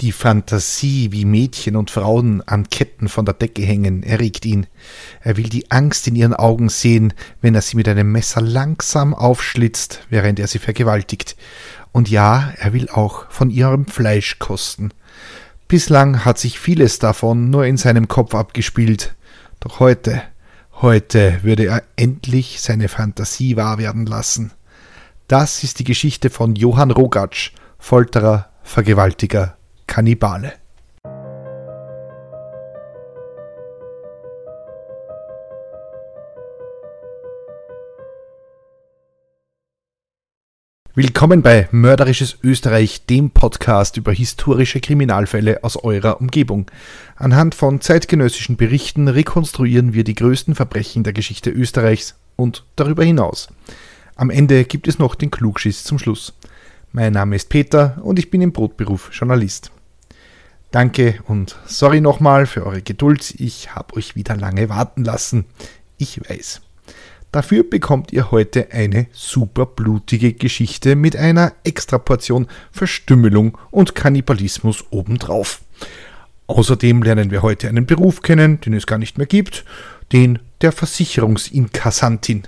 Die Fantasie, wie Mädchen und Frauen an Ketten von der Decke hängen, erregt ihn. Er will die Angst in ihren Augen sehen, wenn er sie mit einem Messer langsam aufschlitzt, während er sie vergewaltigt. Und ja, er will auch von ihrem Fleisch kosten. Bislang hat sich vieles davon nur in seinem Kopf abgespielt. Doch heute, heute würde er endlich seine Fantasie wahr werden lassen. Das ist die Geschichte von Johann Rogatsch, Folterer, Vergewaltiger, Kannibale. Willkommen bei Mörderisches Österreich, dem Podcast über historische Kriminalfälle aus eurer Umgebung. Anhand von zeitgenössischen Berichten rekonstruieren wir die größten Verbrechen der Geschichte Österreichs und darüber hinaus. Am Ende gibt es noch den Klugschiss zum Schluss. Mein Name ist Peter und ich bin im Brotberuf Journalist. Danke und sorry nochmal für eure Geduld. Ich habe euch wieder lange warten lassen. Ich weiß. Dafür bekommt ihr heute eine super blutige Geschichte mit einer Extraportion Verstümmelung und Kannibalismus obendrauf. Außerdem lernen wir heute einen Beruf kennen, den es gar nicht mehr gibt, den der Versicherungsinkassantin.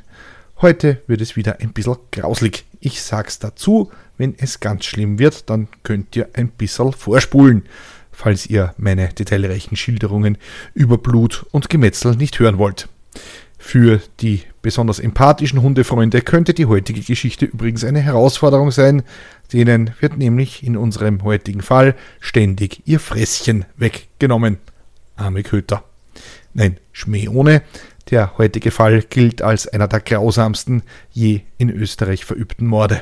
Heute wird es wieder ein bisschen grauslig. Ich sag's dazu, wenn es ganz schlimm wird, dann könnt ihr ein bisschen vorspulen, falls ihr meine detailreichen Schilderungen über Blut und Gemetzel nicht hören wollt. Für die besonders empathischen Hundefreunde könnte die heutige Geschichte übrigens eine Herausforderung sein. Denen wird nämlich in unserem heutigen Fall ständig ihr Fresschen weggenommen. Arme Köter. Nein, Schmäh ohne. Der heutige Fall gilt als einer der grausamsten je in Österreich verübten Morde.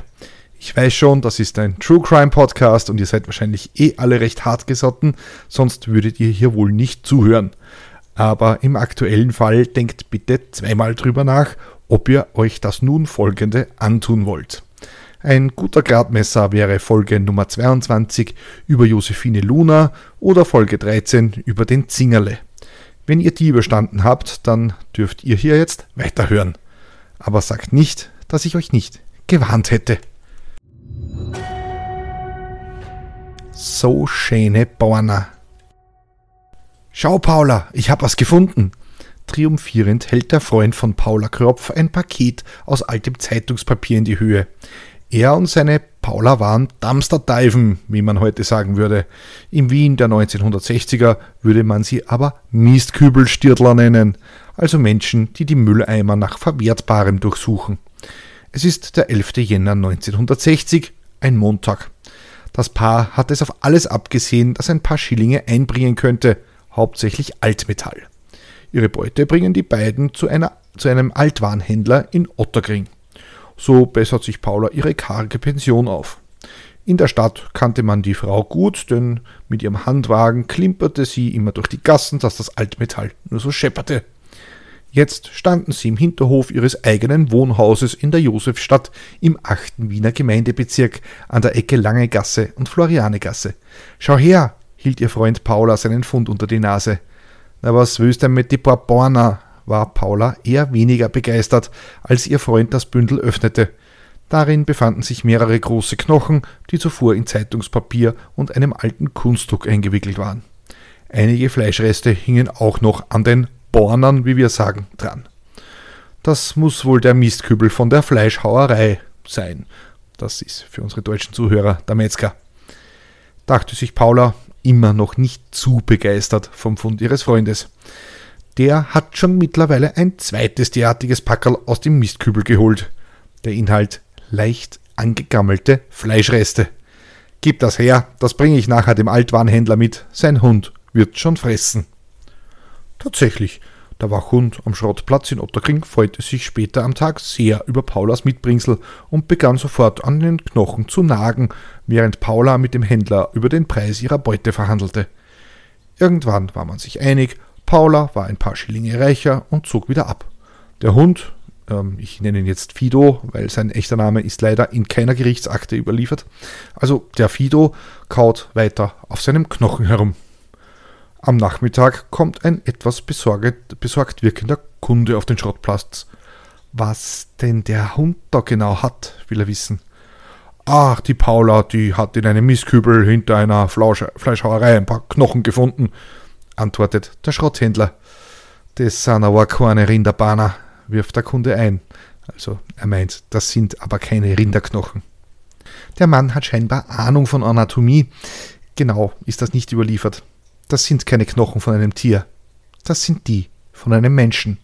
Ich weiß schon, das ist ein True Crime Podcast und ihr seid wahrscheinlich eh alle recht hart gesotten, sonst würdet ihr hier wohl nicht zuhören. Aber im aktuellen Fall denkt bitte zweimal drüber nach, ob ihr euch das nun folgende antun wollt. Ein guter Gradmesser wäre Folge Nummer 22 über Josephine Luna oder Folge 13 über den Zingerle. Wenn ihr die überstanden habt, dann dürft ihr hier jetzt weiterhören. Aber sagt nicht, dass ich euch nicht gewarnt hätte. So schöne Borner. Schau, Paula, ich hab was gefunden. Triumphierend hält der Freund von Paula Kropf ein Paket aus altem Zeitungspapier in die Höhe. Er und seine Paula waren Dumpster-Diven, wie man heute sagen würde. Im Wien der 1960er würde man sie aber Mistkübelstiertler nennen, also Menschen, die die Mülleimer nach Verwertbarem durchsuchen. Es ist der 11. Jänner 1960, ein Montag. Das Paar hat es auf alles abgesehen, das ein paar Schillinge einbringen könnte – hauptsächlich Altmetall. Ihre Beute bringen die beiden zu, einer, zu einem Altwarenhändler in Ottergring. So bessert sich Paula ihre karge Pension auf. In der Stadt kannte man die Frau gut, denn mit ihrem Handwagen klimperte sie immer durch die Gassen, dass das Altmetall nur so schepperte. Jetzt standen sie im Hinterhof ihres eigenen Wohnhauses in der Josefstadt im 8. Wiener Gemeindebezirk an der Ecke Lange Gasse und Florianegasse. Schau her, hielt ihr Freund Paula seinen Fund unter die Nase. Na was willst du mit die Borborna? war Paula eher weniger begeistert, als ihr Freund das Bündel öffnete. Darin befanden sich mehrere große Knochen, die zuvor in Zeitungspapier und einem alten Kunstdruck eingewickelt waren. Einige Fleischreste hingen auch noch an den Bornern, wie wir sagen, dran. Das muss wohl der Mistkübel von der Fleischhauerei sein. Das ist für unsere deutschen Zuhörer der Metzger. Dachte sich Paula, immer noch nicht zu begeistert vom Fund ihres Freundes. Der hat schon mittlerweile ein zweites derartiges Packerl aus dem Mistkübel geholt. Der Inhalt leicht angegammelte Fleischreste. Gib das her, das bringe ich nachher dem Altwarenhändler mit. Sein Hund wird schon fressen. Tatsächlich, der Wachhund am Schrottplatz in Otterkring freute sich später am Tag sehr über Paulas Mitbringsel und begann sofort an den Knochen zu nagen, während Paula mit dem Händler über den Preis ihrer Beute verhandelte. Irgendwann war man sich einig, Paula war ein paar Schillinge reicher und zog wieder ab. Der Hund, ähm, ich nenne ihn jetzt Fido, weil sein echter Name ist leider in keiner Gerichtsakte überliefert, also der Fido kaut weiter auf seinem Knochen herum. Am Nachmittag kommt ein etwas besorgt, besorgt wirkender Kunde auf den Schrottplatz. Was denn der Hund da genau hat, will er wissen. Ach, die Paula, die hat in einem Mistkübel hinter einer Flausch Fleischhauerei ein paar Knochen gefunden, antwortet der Schrotthändler. Das sind aber keine Rinderbahner, wirft der Kunde ein. Also er meint, das sind aber keine Rinderknochen. Der Mann hat scheinbar Ahnung von Anatomie. Genau ist das nicht überliefert. Das sind keine Knochen von einem Tier. Das sind die von einem Menschen.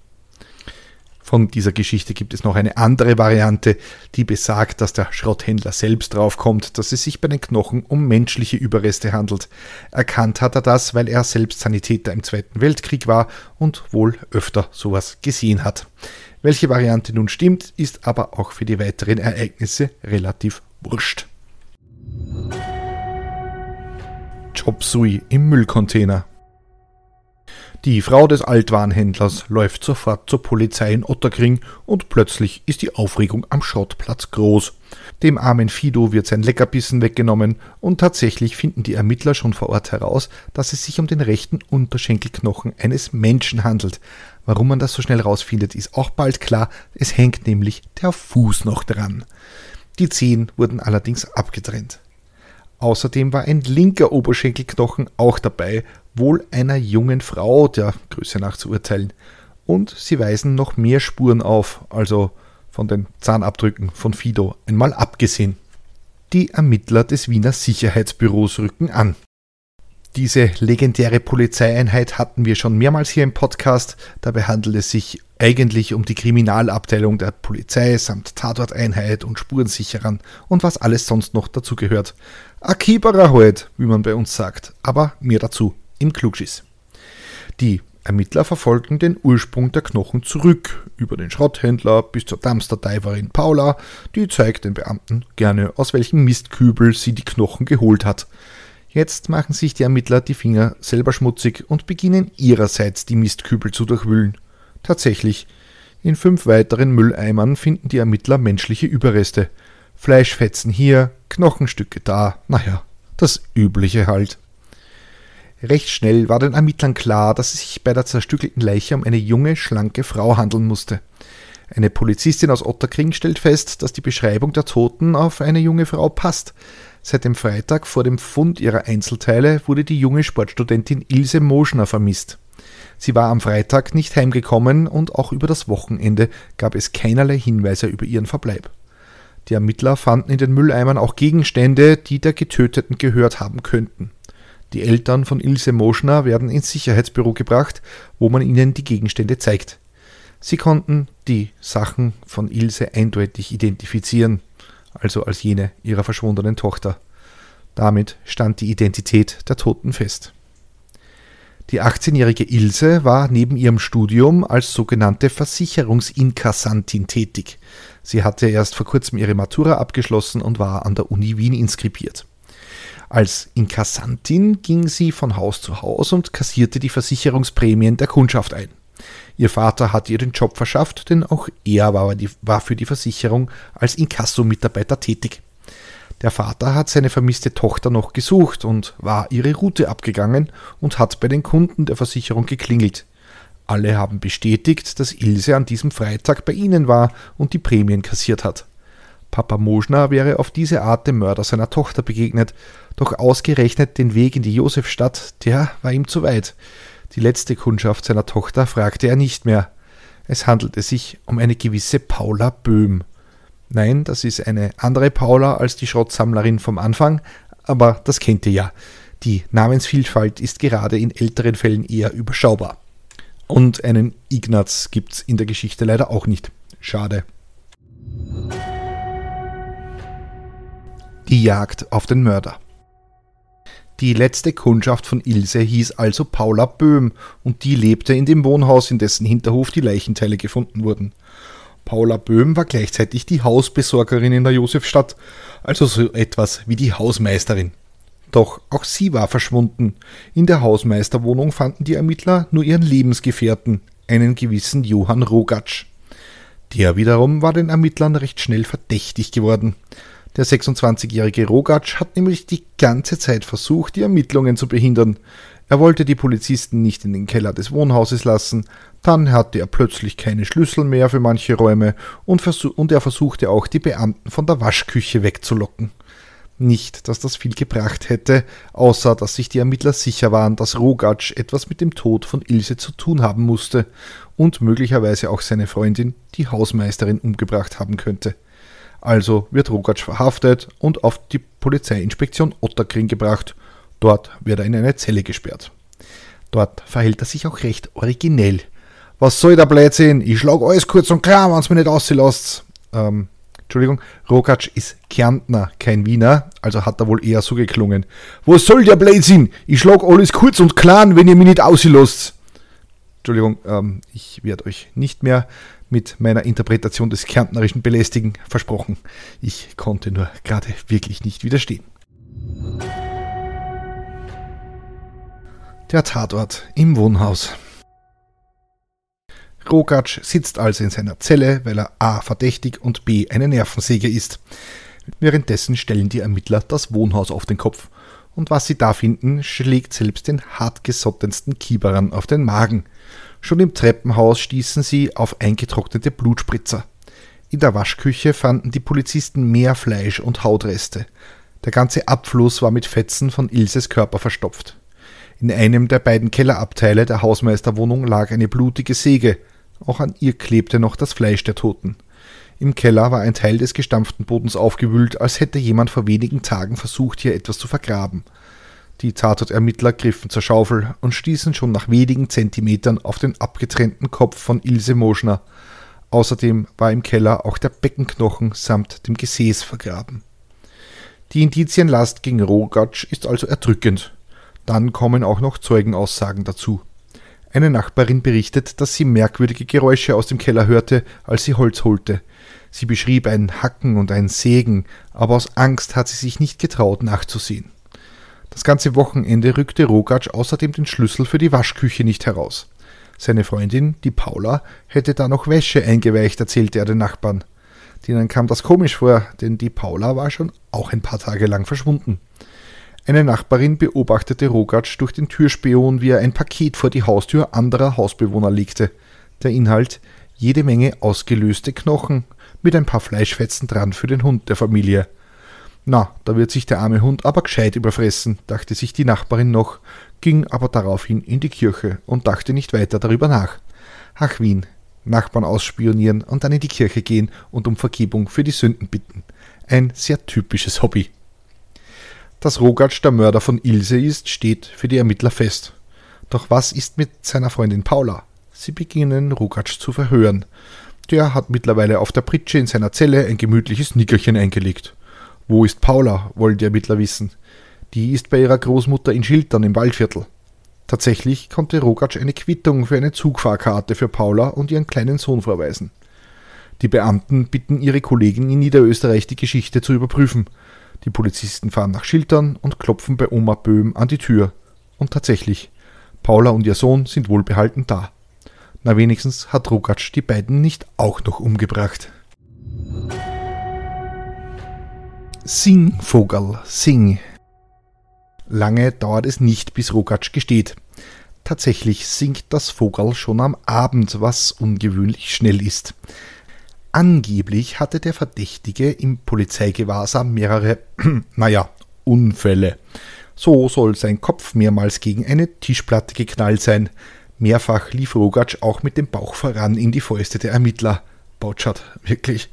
Von dieser Geschichte gibt es noch eine andere Variante, die besagt, dass der Schrotthändler selbst draufkommt, dass es sich bei den Knochen um menschliche Überreste handelt. Erkannt hat er das, weil er selbst Sanitäter im Zweiten Weltkrieg war und wohl öfter sowas gesehen hat. Welche Variante nun stimmt, ist aber auch für die weiteren Ereignisse relativ wurscht. Chop Sui im Müllcontainer. Die Frau des Altwarenhändlers läuft sofort zur Polizei in Otterkring und plötzlich ist die Aufregung am Schrottplatz groß. Dem armen Fido wird sein Leckerbissen weggenommen und tatsächlich finden die Ermittler schon vor Ort heraus, dass es sich um den rechten Unterschenkelknochen eines Menschen handelt. Warum man das so schnell rausfindet, ist auch bald klar. Es hängt nämlich der Fuß noch dran. Die Zehen wurden allerdings abgetrennt. Außerdem war ein linker Oberschenkelknochen auch dabei, wohl einer jungen Frau der Größe nach zu urteilen. Und sie weisen noch mehr Spuren auf, also von den Zahnabdrücken von Fido einmal abgesehen. Die Ermittler des Wiener Sicherheitsbüros rücken an. Diese legendäre Polizeieinheit hatten wir schon mehrmals hier im Podcast. Dabei handelt es sich eigentlich um die Kriminalabteilung der Polizei samt Tatorteinheit und Spurensicherern und was alles sonst noch dazu Akiberer halt, wie man bei uns sagt, aber mehr dazu im Klugschiss. Die Ermittler verfolgen den Ursprung der Knochen zurück, über den Schrotthändler bis zur Dumpster-Diverin Paula, die zeigt den Beamten gerne, aus welchem Mistkübel sie die Knochen geholt hat. Jetzt machen sich die Ermittler die Finger selber schmutzig und beginnen ihrerseits die Mistkübel zu durchwühlen. Tatsächlich, in fünf weiteren Mülleimern finden die Ermittler menschliche Überreste. Fleischfetzen hier, Knochenstücke da, naja, das Übliche halt. Recht schnell war den Ermittlern klar, dass es sich bei der zerstückelten Leiche um eine junge, schlanke Frau handeln musste. Eine Polizistin aus Otterkring stellt fest, dass die Beschreibung der Toten auf eine junge Frau passt. Seit dem Freitag vor dem Fund ihrer Einzelteile wurde die junge Sportstudentin Ilse Moschner vermisst. Sie war am Freitag nicht heimgekommen und auch über das Wochenende gab es keinerlei Hinweise über ihren Verbleib. Die Ermittler fanden in den Mülleimern auch Gegenstände, die der Getöteten gehört haben könnten. Die Eltern von Ilse Moschner werden ins Sicherheitsbüro gebracht, wo man ihnen die Gegenstände zeigt. Sie konnten die Sachen von Ilse eindeutig identifizieren also als jene ihrer verschwundenen Tochter. Damit stand die Identität der Toten fest. Die 18-jährige Ilse war neben ihrem Studium als sogenannte Versicherungsinkassantin tätig. Sie hatte erst vor kurzem ihre Matura abgeschlossen und war an der Uni Wien inskribiert. Als Inkassantin ging sie von Haus zu Haus und kassierte die Versicherungsprämien der Kundschaft ein. Ihr Vater hatte ihr den Job verschafft, denn auch er war für die Versicherung als Inkasso-Mitarbeiter tätig. Der Vater hat seine vermisste Tochter noch gesucht und war ihre Route abgegangen und hat bei den Kunden der Versicherung geklingelt. Alle haben bestätigt, dass Ilse an diesem Freitag bei ihnen war und die Prämien kassiert hat. Papa Moschner wäre auf diese Art dem Mörder seiner Tochter begegnet, doch ausgerechnet den Weg in die Josefstadt, der war ihm zu weit. Die letzte Kundschaft seiner Tochter fragte er nicht mehr. Es handelte sich um eine gewisse Paula Böhm. Nein, das ist eine andere Paula als die Schrottsammlerin vom Anfang, aber das kennt ihr ja. Die Namensvielfalt ist gerade in älteren Fällen eher überschaubar. Und einen Ignaz gibt es in der Geschichte leider auch nicht. Schade. Die Jagd auf den Mörder. Die letzte Kundschaft von Ilse hieß also Paula Böhm und die lebte in dem Wohnhaus, in dessen Hinterhof die Leichenteile gefunden wurden. Paula Böhm war gleichzeitig die Hausbesorgerin in der Josefstadt, also so etwas wie die Hausmeisterin. Doch auch sie war verschwunden. In der Hausmeisterwohnung fanden die Ermittler nur ihren Lebensgefährten, einen gewissen Johann Rogatsch. Der wiederum war den Ermittlern recht schnell verdächtig geworden. Der 26-jährige Rogatsch hat nämlich die ganze Zeit versucht, die Ermittlungen zu behindern. Er wollte die Polizisten nicht in den Keller des Wohnhauses lassen, dann hatte er plötzlich keine Schlüssel mehr für manche Räume und, und er versuchte auch die Beamten von der Waschküche wegzulocken. Nicht, dass das viel gebracht hätte, außer dass sich die Ermittler sicher waren, dass Rogatsch etwas mit dem Tod von Ilse zu tun haben musste und möglicherweise auch seine Freundin, die Hausmeisterin, umgebracht haben könnte. Also wird Rogatsch verhaftet und auf die Polizeiinspektion Otterkring gebracht. Dort wird er in eine Zelle gesperrt. Dort verhält er sich auch recht originell. Was soll der Blödsinn? Ich schlag alles kurz und klar, wenn's mir nicht auslässt. Ähm, Entschuldigung, Rogatsch ist Kärntner, kein Wiener, also hat er wohl eher so geklungen. Was soll der Blödsinn? Ich schlag alles kurz und klar, wenn ihr mich nicht auslässt. Entschuldigung, ähm, ich werde euch nicht mehr mit meiner Interpretation des Kärntnerischen belästigen, versprochen. Ich konnte nur gerade wirklich nicht widerstehen. Der Tatort im Wohnhaus. Rogatsch sitzt also in seiner Zelle, weil er a. verdächtig und b. eine Nervensäge ist. Währenddessen stellen die Ermittler das Wohnhaus auf den Kopf. Und was sie da finden, schlägt selbst den hartgesottensten Kieberern auf den Magen. Schon im Treppenhaus stießen sie auf eingetrocknete Blutspritzer. In der Waschküche fanden die Polizisten mehr Fleisch und Hautreste. Der ganze Abfluss war mit Fetzen von Ilses Körper verstopft. In einem der beiden Kellerabteile der Hausmeisterwohnung lag eine blutige Säge. Auch an ihr klebte noch das Fleisch der Toten. Im Keller war ein Teil des gestampften Bodens aufgewühlt, als hätte jemand vor wenigen Tagen versucht, hier etwas zu vergraben. Die Tatortermittler griffen zur Schaufel und stießen schon nach wenigen Zentimetern auf den abgetrennten Kopf von Ilse Moschner. Außerdem war im Keller auch der Beckenknochen samt dem Gesäß vergraben. Die Indizienlast gegen Rogatsch ist also erdrückend. Dann kommen auch noch Zeugenaussagen dazu. Eine Nachbarin berichtet, dass sie merkwürdige Geräusche aus dem Keller hörte, als sie Holz holte. Sie beschrieb ein Hacken und ein Sägen, aber aus Angst hat sie sich nicht getraut nachzusehen. Das ganze Wochenende rückte Rogatsch außerdem den Schlüssel für die Waschküche nicht heraus. Seine Freundin, die Paula, hätte da noch Wäsche eingeweicht, erzählte er den Nachbarn. Denen kam das komisch vor, denn die Paula war schon auch ein paar Tage lang verschwunden. Eine Nachbarin beobachtete Rogatsch durch den Türspion, wie er ein Paket vor die Haustür anderer Hausbewohner legte. Der Inhalt jede Menge ausgelöste Knochen mit ein paar Fleischfetzen dran für den Hund der Familie. Na, da wird sich der arme Hund aber gescheit überfressen, dachte sich die Nachbarin noch, ging aber daraufhin in die Kirche und dachte nicht weiter darüber nach. Ach Wien, Nachbarn ausspionieren und dann in die Kirche gehen und um Vergebung für die Sünden bitten. Ein sehr typisches Hobby. Dass Rogatsch der Mörder von Ilse ist, steht für die Ermittler fest. Doch was ist mit seiner Freundin Paula? Sie beginnen Rogatsch zu verhören. Der hat mittlerweile auf der Pritsche in seiner Zelle ein gemütliches Nickerchen eingelegt. Wo ist Paula, wollen die Ermittler wissen. Die ist bei ihrer Großmutter in Schiltern im Waldviertel. Tatsächlich konnte Rogatsch eine Quittung für eine Zugfahrkarte für Paula und ihren kleinen Sohn vorweisen. Die Beamten bitten ihre Kollegen in Niederösterreich die Geschichte zu überprüfen. Die Polizisten fahren nach Schiltern und klopfen bei Oma Böhm an die Tür. Und tatsächlich, Paula und ihr Sohn sind wohlbehalten da. Na wenigstens hat Rogatsch die beiden nicht auch noch umgebracht. Sing, Vogel, sing. Lange dauert es nicht, bis Rogatsch gesteht. Tatsächlich singt das Vogel schon am Abend, was ungewöhnlich schnell ist. Angeblich hatte der Verdächtige im Polizeigewahrsam mehrere, naja, Unfälle. So soll sein Kopf mehrmals gegen eine Tischplatte geknallt sein. Mehrfach lief Rogatsch auch mit dem Bauch voran in die Fäuste der Ermittler. Bautschat, wirklich.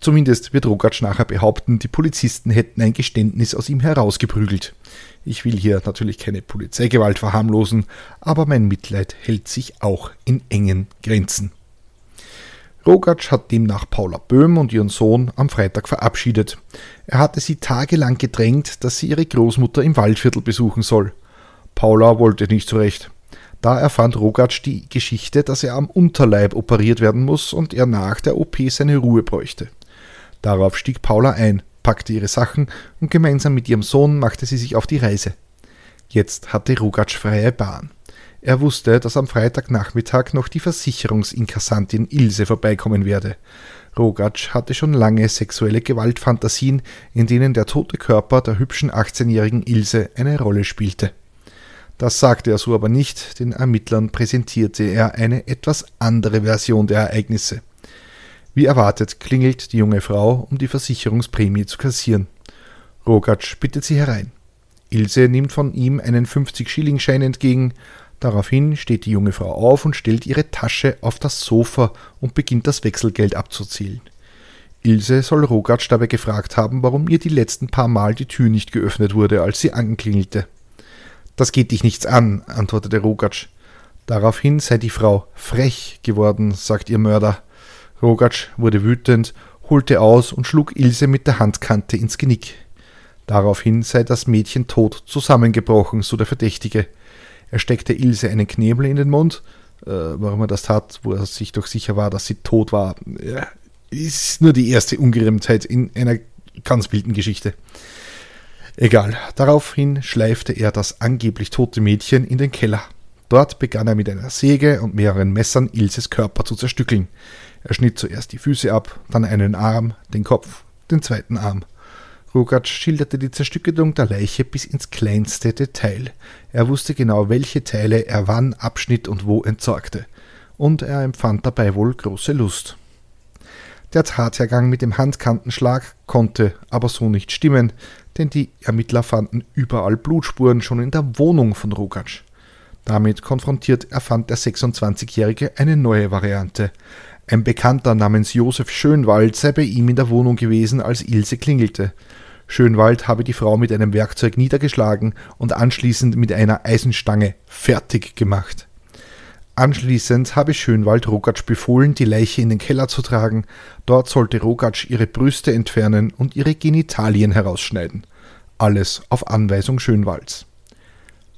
Zumindest wird Rogatsch nachher behaupten, die Polizisten hätten ein Geständnis aus ihm herausgeprügelt. Ich will hier natürlich keine Polizeigewalt verharmlosen, aber mein Mitleid hält sich auch in engen Grenzen. Rogatsch hat demnach Paula Böhm und ihren Sohn am Freitag verabschiedet. Er hatte sie tagelang gedrängt, dass sie ihre Großmutter im Waldviertel besuchen soll. Paula wollte nicht zurecht. Da erfand Rogatsch die Geschichte, dass er am Unterleib operiert werden muss und er nach der OP seine Ruhe bräuchte. Darauf stieg Paula ein, packte ihre Sachen und gemeinsam mit ihrem Sohn machte sie sich auf die Reise. Jetzt hatte Rogatsch freie Bahn. Er wusste, dass am Freitagnachmittag noch die Versicherungsinkassantin Ilse vorbeikommen werde. Rogatsch hatte schon lange sexuelle Gewaltfantasien, in denen der tote Körper der hübschen 18-jährigen Ilse eine Rolle spielte. Das sagte er so aber nicht, den Ermittlern präsentierte er eine etwas andere Version der Ereignisse. Wie erwartet klingelt die junge Frau, um die Versicherungsprämie zu kassieren. Rogatsch bittet sie herein. Ilse nimmt von ihm einen 50-Schilling-Schein entgegen. Daraufhin steht die junge Frau auf und stellt ihre Tasche auf das Sofa und beginnt das Wechselgeld abzuzählen. Ilse soll Rogatsch dabei gefragt haben, warum ihr die letzten paar Mal die Tür nicht geöffnet wurde, als sie anklingelte. Das geht dich nichts an, antwortete Rogatsch. Daraufhin sei die Frau frech geworden, sagt ihr Mörder. Rogatsch wurde wütend, holte aus und schlug Ilse mit der Handkante ins Genick. Daraufhin sei das Mädchen tot zusammengebrochen, so der Verdächtige. Er steckte Ilse einen Knebel in den Mund. Äh, warum er das tat, wo er sich doch sicher war, dass sie tot war, ja, ist nur die erste Ungereimtheit in einer ganz wilden Geschichte. Egal. Daraufhin schleifte er das angeblich tote Mädchen in den Keller. Dort begann er mit einer Säge und mehreren Messern Ilses Körper zu zerstückeln. Er schnitt zuerst die Füße ab, dann einen Arm, den Kopf, den zweiten Arm. Rogatsch schilderte die Zerstückelung der Leiche bis ins kleinste Detail. Er wusste genau, welche Teile er wann abschnitt und wo entsorgte. Und er empfand dabei wohl große Lust. Der Tathergang mit dem Handkantenschlag konnte aber so nicht stimmen, denn die Ermittler fanden überall Blutspuren schon in der Wohnung von Rogatsch. Damit konfrontiert erfand der 26-Jährige eine neue Variante. Ein Bekannter namens Josef Schönwald sei bei ihm in der Wohnung gewesen, als Ilse klingelte. Schönwald habe die Frau mit einem Werkzeug niedergeschlagen und anschließend mit einer Eisenstange fertig gemacht. Anschließend habe Schönwald Rogatsch befohlen, die Leiche in den Keller zu tragen. Dort sollte Rogatsch ihre Brüste entfernen und ihre Genitalien herausschneiden. Alles auf Anweisung Schönwalds.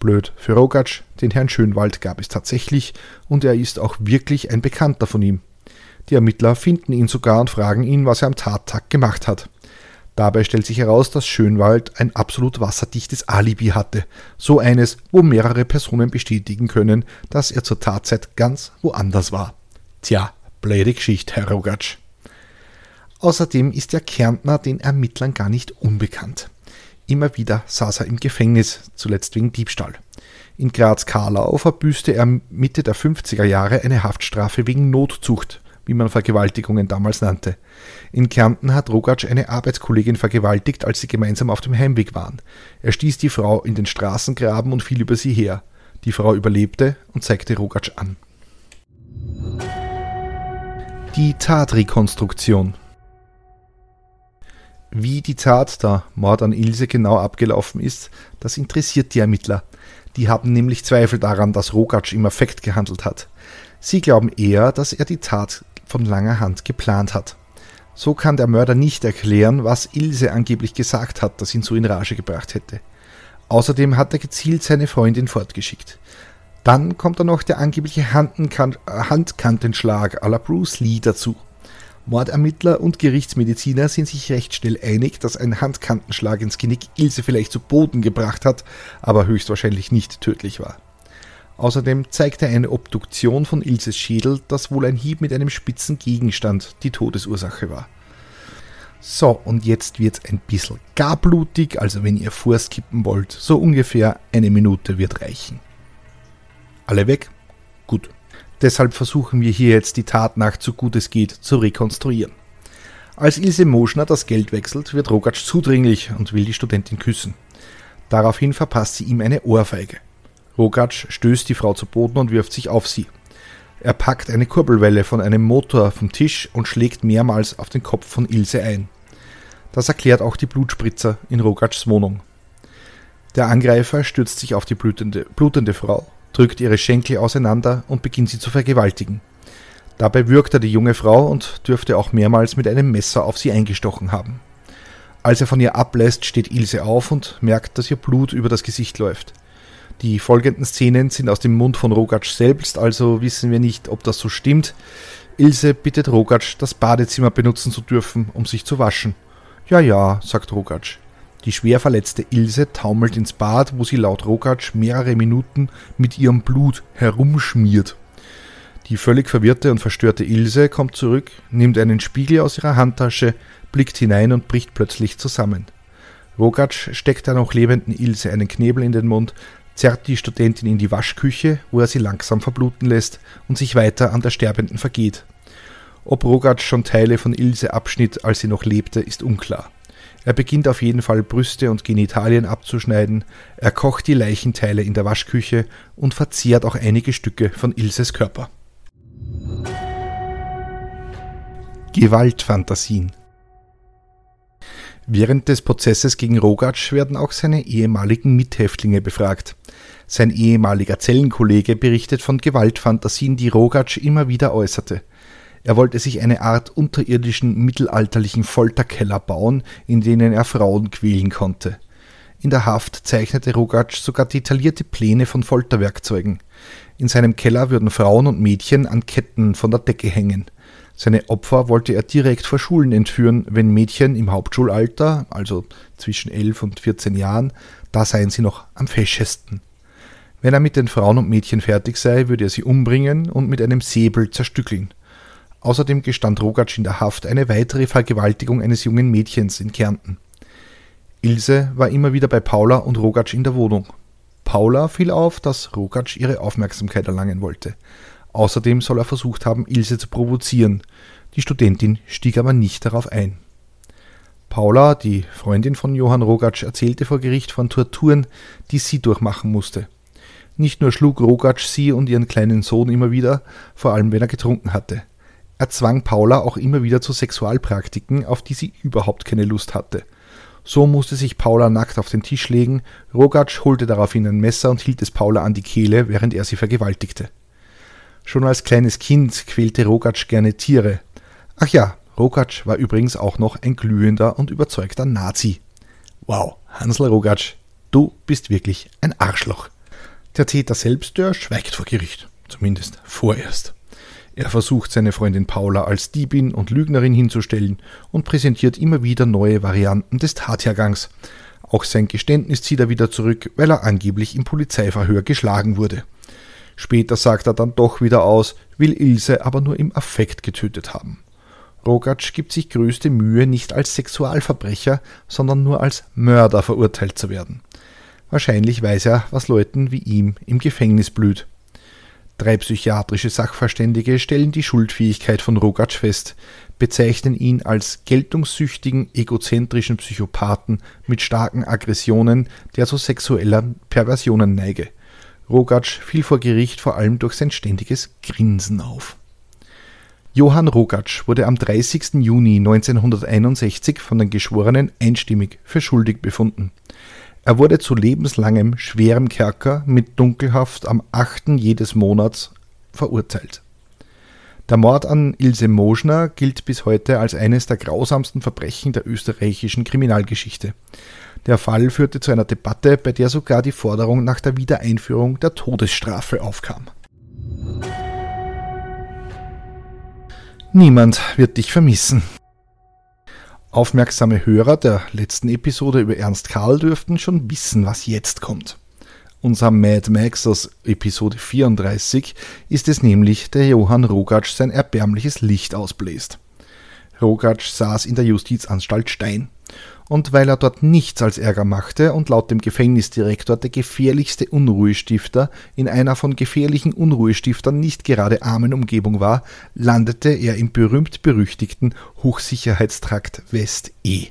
Blöd für Rogatsch, den Herrn Schönwald gab es tatsächlich und er ist auch wirklich ein Bekannter von ihm. Die Ermittler finden ihn sogar und fragen ihn, was er am Tattag gemacht hat. Dabei stellt sich heraus, dass Schönwald ein absolut wasserdichtes Alibi hatte. So eines, wo mehrere Personen bestätigen können, dass er zur Tatzeit ganz woanders war. Tja, blöde Geschichte, Herr Rogatsch. Außerdem ist der Kärntner den Ermittlern gar nicht unbekannt. Immer wieder saß er im Gefängnis, zuletzt wegen Diebstahl. In Graz-Karlau verbüßte er Mitte der 50er Jahre eine Haftstrafe wegen Notzucht wie man Vergewaltigungen damals nannte. In Kärnten hat Rogatsch eine Arbeitskollegin vergewaltigt, als sie gemeinsam auf dem Heimweg waren. Er stieß die Frau in den Straßengraben und fiel über sie her. Die Frau überlebte und zeigte Rogatsch an. Die Tatrekonstruktion Wie die Tat, der Mord an Ilse, genau abgelaufen ist, das interessiert die Ermittler. Die haben nämlich Zweifel daran, dass Rogatsch im Affekt gehandelt hat. Sie glauben eher, dass er die Tat von langer Hand geplant hat. So kann der Mörder nicht erklären, was Ilse angeblich gesagt hat, das ihn so in Rage gebracht hätte. Außerdem hat er gezielt seine Freundin fortgeschickt. Dann kommt da noch der angebliche Handkantenschlag à la Bruce Lee dazu. Mordermittler und Gerichtsmediziner sind sich recht schnell einig, dass ein Handkantenschlag ins Genick Ilse vielleicht zu Boden gebracht hat, aber höchstwahrscheinlich nicht tödlich war. Außerdem zeigte eine Obduktion von Ilses Schädel, dass wohl ein Hieb mit einem spitzen Gegenstand die Todesursache war. So, und jetzt wird's ein bisschen gar blutig, also wenn ihr vorskippen wollt, so ungefähr eine Minute wird reichen. Alle weg? Gut. Deshalb versuchen wir hier jetzt die Tatnacht so gut es geht zu rekonstruieren. Als Ilse Moschner das Geld wechselt, wird Rogatsch zudringlich und will die Studentin küssen. Daraufhin verpasst sie ihm eine Ohrfeige. Rogatsch stößt die Frau zu Boden und wirft sich auf sie. Er packt eine Kurbelwelle von einem Motor vom Tisch und schlägt mehrmals auf den Kopf von Ilse ein. Das erklärt auch die Blutspritzer in Rogatschs Wohnung. Der Angreifer stürzt sich auf die blutende, blutende Frau, drückt ihre Schenkel auseinander und beginnt sie zu vergewaltigen. Dabei würgt er die junge Frau und dürfte auch mehrmals mit einem Messer auf sie eingestochen haben. Als er von ihr ablässt, steht Ilse auf und merkt, dass ihr Blut über das Gesicht läuft. Die folgenden Szenen sind aus dem Mund von Rogatsch selbst, also wissen wir nicht, ob das so stimmt. Ilse bittet Rogatsch, das Badezimmer benutzen zu dürfen, um sich zu waschen. Ja, ja, sagt Rogatsch. Die schwer verletzte Ilse taumelt ins Bad, wo sie laut Rogatsch mehrere Minuten mit ihrem Blut herumschmiert. Die völlig verwirrte und verstörte Ilse kommt zurück, nimmt einen Spiegel aus ihrer Handtasche, blickt hinein und bricht plötzlich zusammen. Rogatsch steckt der noch lebenden Ilse einen Knebel in den Mund, zerrt die Studentin in die Waschküche, wo er sie langsam verbluten lässt und sich weiter an der Sterbenden vergeht. Ob Rogatsch schon Teile von Ilse abschnitt, als sie noch lebte, ist unklar. Er beginnt auf jeden Fall Brüste und Genitalien abzuschneiden, er kocht die Leichenteile in der Waschküche und verzehrt auch einige Stücke von Ilses Körper. Gewaltfantasien Während des Prozesses gegen Rogatsch werden auch seine ehemaligen Mithäftlinge befragt. Sein ehemaliger Zellenkollege berichtet von Gewaltfantasien, die Rogatsch immer wieder äußerte. Er wollte sich eine Art unterirdischen mittelalterlichen Folterkeller bauen, in denen er Frauen quälen konnte. In der Haft zeichnete Rogatsch sogar detaillierte Pläne von Folterwerkzeugen. In seinem Keller würden Frauen und Mädchen an Ketten von der Decke hängen. Seine Opfer wollte er direkt vor Schulen entführen, wenn Mädchen im Hauptschulalter, also zwischen 11 und 14 Jahren, da seien sie noch am feschesten. Wenn er mit den Frauen und Mädchen fertig sei, würde er sie umbringen und mit einem Säbel zerstückeln. Außerdem gestand Rogatsch in der Haft eine weitere Vergewaltigung eines jungen Mädchens in Kärnten. Ilse war immer wieder bei Paula und Rogatsch in der Wohnung. Paula fiel auf, dass Rogatsch ihre Aufmerksamkeit erlangen wollte. Außerdem soll er versucht haben, Ilse zu provozieren. Die Studentin stieg aber nicht darauf ein. Paula, die Freundin von Johann Rogatsch, erzählte vor Gericht von Torturen, die sie durchmachen musste. Nicht nur schlug Rogatsch sie und ihren kleinen Sohn immer wieder, vor allem wenn er getrunken hatte. Er zwang Paula auch immer wieder zu Sexualpraktiken, auf die sie überhaupt keine Lust hatte. So musste sich Paula nackt auf den Tisch legen, Rogatsch holte daraufhin ein Messer und hielt es Paula an die Kehle, während er sie vergewaltigte. Schon als kleines Kind quälte Rogatsch gerne Tiere. Ach ja, Rogatsch war übrigens auch noch ein glühender und überzeugter Nazi. Wow, Hansel Rogatsch, du bist wirklich ein Arschloch. Der Täter selbst, der schweigt vor Gericht. Zumindest vorerst. Er versucht seine Freundin Paula als Diebin und Lügnerin hinzustellen und präsentiert immer wieder neue Varianten des Tathergangs. Auch sein Geständnis zieht er wieder zurück, weil er angeblich im Polizeiverhör geschlagen wurde. Später sagt er dann doch wieder aus, will Ilse aber nur im Affekt getötet haben. Rogatsch gibt sich größte Mühe, nicht als Sexualverbrecher, sondern nur als Mörder verurteilt zu werden. Wahrscheinlich weiß er, was Leuten wie ihm im Gefängnis blüht. Drei psychiatrische Sachverständige stellen die Schuldfähigkeit von Rogatsch fest, bezeichnen ihn als geltungssüchtigen, egozentrischen Psychopathen mit starken Aggressionen, der zu sexueller Perversionen neige. Rogatsch fiel vor Gericht vor allem durch sein ständiges Grinsen auf. Johann Rogatsch wurde am 30. Juni 1961 von den Geschworenen einstimmig für schuldig befunden. Er wurde zu lebenslangem schwerem Kerker mit Dunkelhaft am 8. jedes Monats verurteilt. Der Mord an Ilse Moschner gilt bis heute als eines der grausamsten Verbrechen der österreichischen Kriminalgeschichte. Der Fall führte zu einer Debatte, bei der sogar die Forderung nach der Wiedereinführung der Todesstrafe aufkam. Niemand wird dich vermissen. Aufmerksame Hörer der letzten Episode über Ernst Karl dürften schon wissen, was jetzt kommt. Unser Mad Max aus Episode 34 ist es nämlich, der Johann Rogatsch sein erbärmliches Licht ausbläst. Rogatsch saß in der Justizanstalt Stein und weil er dort nichts als Ärger machte und laut dem Gefängnisdirektor der gefährlichste Unruhestifter in einer von gefährlichen Unruhestiftern nicht gerade armen Umgebung war, landete er im berühmt-berüchtigten Hochsicherheitstrakt West E.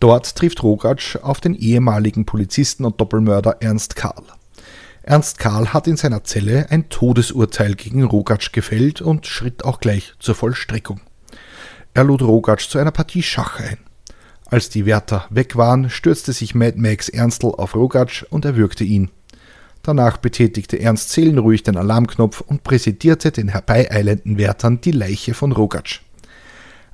Dort trifft Rogatsch auf den ehemaligen Polizisten und Doppelmörder Ernst Karl. Ernst Karl hat in seiner Zelle ein Todesurteil gegen Rogatsch gefällt und schritt auch gleich zur Vollstreckung. Er lud Rogatsch zu einer Partie Schach ein. Als die Wärter weg waren, stürzte sich Mad Max Ernstl auf Rogatsch und erwürgte ihn. Danach betätigte Ernst seelenruhig den Alarmknopf und präsentierte den herbeieilenden Wärtern die Leiche von Rogatsch.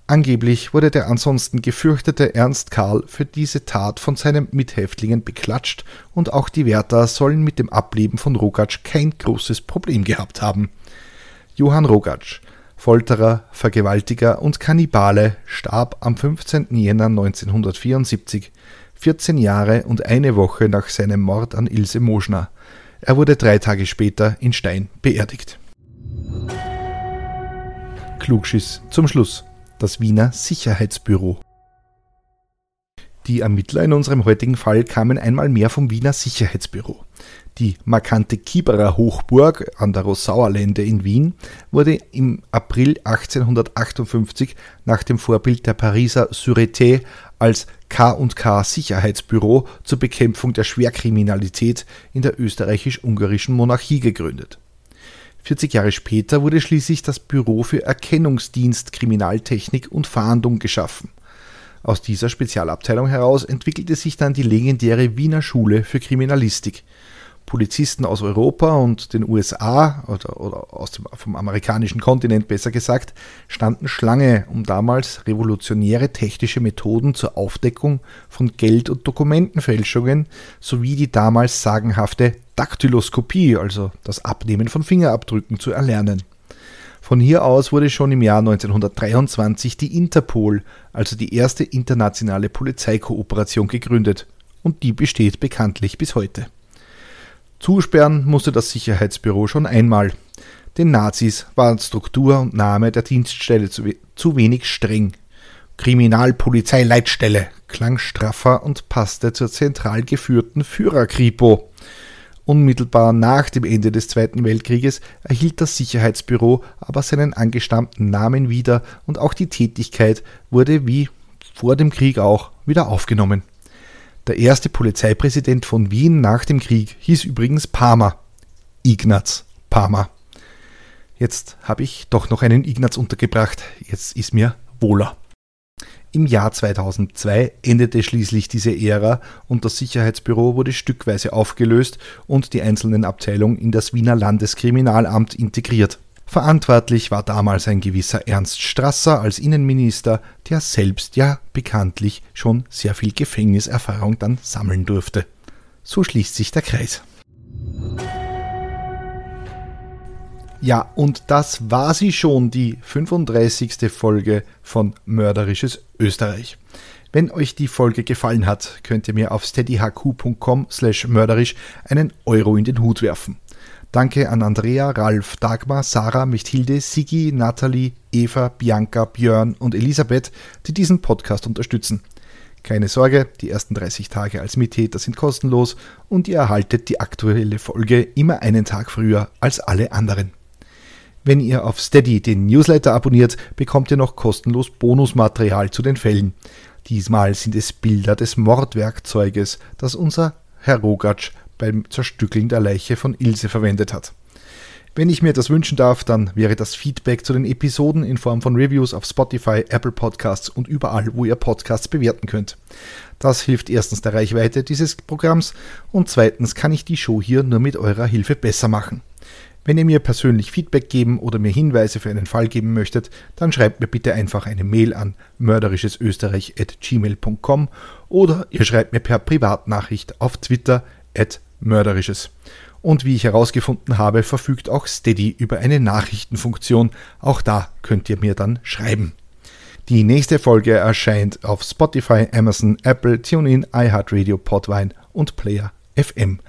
Angeblich wurde der ansonsten gefürchtete Ernst Karl für diese Tat von seinen Mithäftlingen beklatscht und auch die Wärter sollen mit dem Ableben von Rogatsch kein großes Problem gehabt haben. Johann Rogatsch, Folterer, Vergewaltiger und Kannibale, starb am 15. Jänner 1974, 14 Jahre und eine Woche nach seinem Mord an Ilse Moschner. Er wurde drei Tage später in Stein beerdigt. Klugschiss zum Schluss. Das Wiener Sicherheitsbüro. Die Ermittler in unserem heutigen Fall kamen einmal mehr vom Wiener Sicherheitsbüro. Die markante Kieberer Hochburg an der Rosauerlände in Wien wurde im April 1858 nach dem Vorbild der Pariser Sûreté als K&K Sicherheitsbüro zur Bekämpfung der Schwerkriminalität in der österreichisch-ungarischen Monarchie gegründet. 40 Jahre später wurde schließlich das Büro für Erkennungsdienst, Kriminaltechnik und Fahndung geschaffen. Aus dieser Spezialabteilung heraus entwickelte sich dann die legendäre Wiener Schule für Kriminalistik, Polizisten aus Europa und den USA oder, oder aus dem, vom amerikanischen Kontinent besser gesagt, standen Schlange, um damals revolutionäre technische Methoden zur Aufdeckung von Geld- und Dokumentenfälschungen sowie die damals sagenhafte Daktyloskopie, also das Abnehmen von Fingerabdrücken, zu erlernen. Von hier aus wurde schon im Jahr 1923 die Interpol, also die erste internationale Polizeikooperation, gegründet. Und die besteht bekanntlich bis heute. Zusperren musste das Sicherheitsbüro schon einmal. Den Nazis waren Struktur und Name der Dienststelle zu, we zu wenig streng. Kriminalpolizeileitstelle klang straffer und passte zur zentral geführten Führerkripo. Unmittelbar nach dem Ende des Zweiten Weltkrieges erhielt das Sicherheitsbüro aber seinen angestammten Namen wieder und auch die Tätigkeit wurde wie vor dem Krieg auch wieder aufgenommen. Der erste Polizeipräsident von Wien nach dem Krieg hieß übrigens Parma. Ignaz Parma. Jetzt habe ich doch noch einen Ignaz untergebracht. Jetzt ist mir wohler. Im Jahr 2002 endete schließlich diese Ära und das Sicherheitsbüro wurde stückweise aufgelöst und die einzelnen Abteilungen in das Wiener Landeskriminalamt integriert. Verantwortlich war damals ein gewisser Ernst Strasser als Innenminister, der selbst ja bekanntlich schon sehr viel Gefängniserfahrung dann sammeln durfte. So schließt sich der Kreis. Ja, und das war sie schon, die 35. Folge von Mörderisches Österreich. Wenn euch die Folge gefallen hat, könnt ihr mir auf steadyhq.com slash mörderisch einen Euro in den Hut werfen. Danke an Andrea, Ralf, Dagmar, Sarah, Michthilde, Sigi, Nathalie, Eva, Bianca, Björn und Elisabeth, die diesen Podcast unterstützen. Keine Sorge, die ersten 30 Tage als Mittäter sind kostenlos und ihr erhaltet die aktuelle Folge immer einen Tag früher als alle anderen. Wenn ihr auf Steady den Newsletter abonniert, bekommt ihr noch kostenlos Bonusmaterial zu den Fällen. Diesmal sind es Bilder des Mordwerkzeuges, das unser Herr Rogatsch beim Zerstückeln der Leiche von Ilse verwendet hat. Wenn ich mir das wünschen darf, dann wäre das Feedback zu den Episoden in Form von Reviews auf Spotify, Apple Podcasts und überall, wo ihr Podcasts bewerten könnt. Das hilft erstens der Reichweite dieses Programms und zweitens kann ich die Show hier nur mit eurer Hilfe besser machen. Wenn ihr mir persönlich Feedback geben oder mir Hinweise für einen Fall geben möchtet, dann schreibt mir bitte einfach eine Mail an mörderischesösterreich.gmail.com oder ihr schreibt mir per Privatnachricht auf Twitter at Mörderisches. Und wie ich herausgefunden habe, verfügt auch Steady über eine Nachrichtenfunktion. Auch da könnt ihr mir dann schreiben. Die nächste Folge erscheint auf Spotify, Amazon, Apple, TuneIn, iHeartRadio, Podvine und Player FM.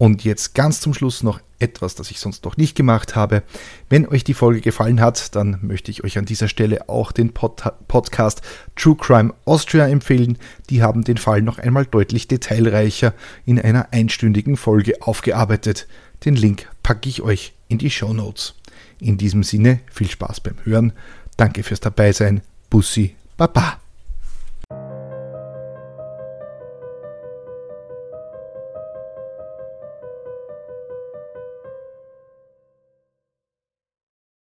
Und jetzt ganz zum Schluss noch etwas, das ich sonst noch nicht gemacht habe. Wenn euch die Folge gefallen hat, dann möchte ich euch an dieser Stelle auch den Pod Podcast True Crime Austria empfehlen. Die haben den Fall noch einmal deutlich detailreicher in einer einstündigen Folge aufgearbeitet. Den Link packe ich euch in die Show Notes. In diesem Sinne viel Spaß beim Hören. Danke fürs Dabeisein. Bussi, Baba.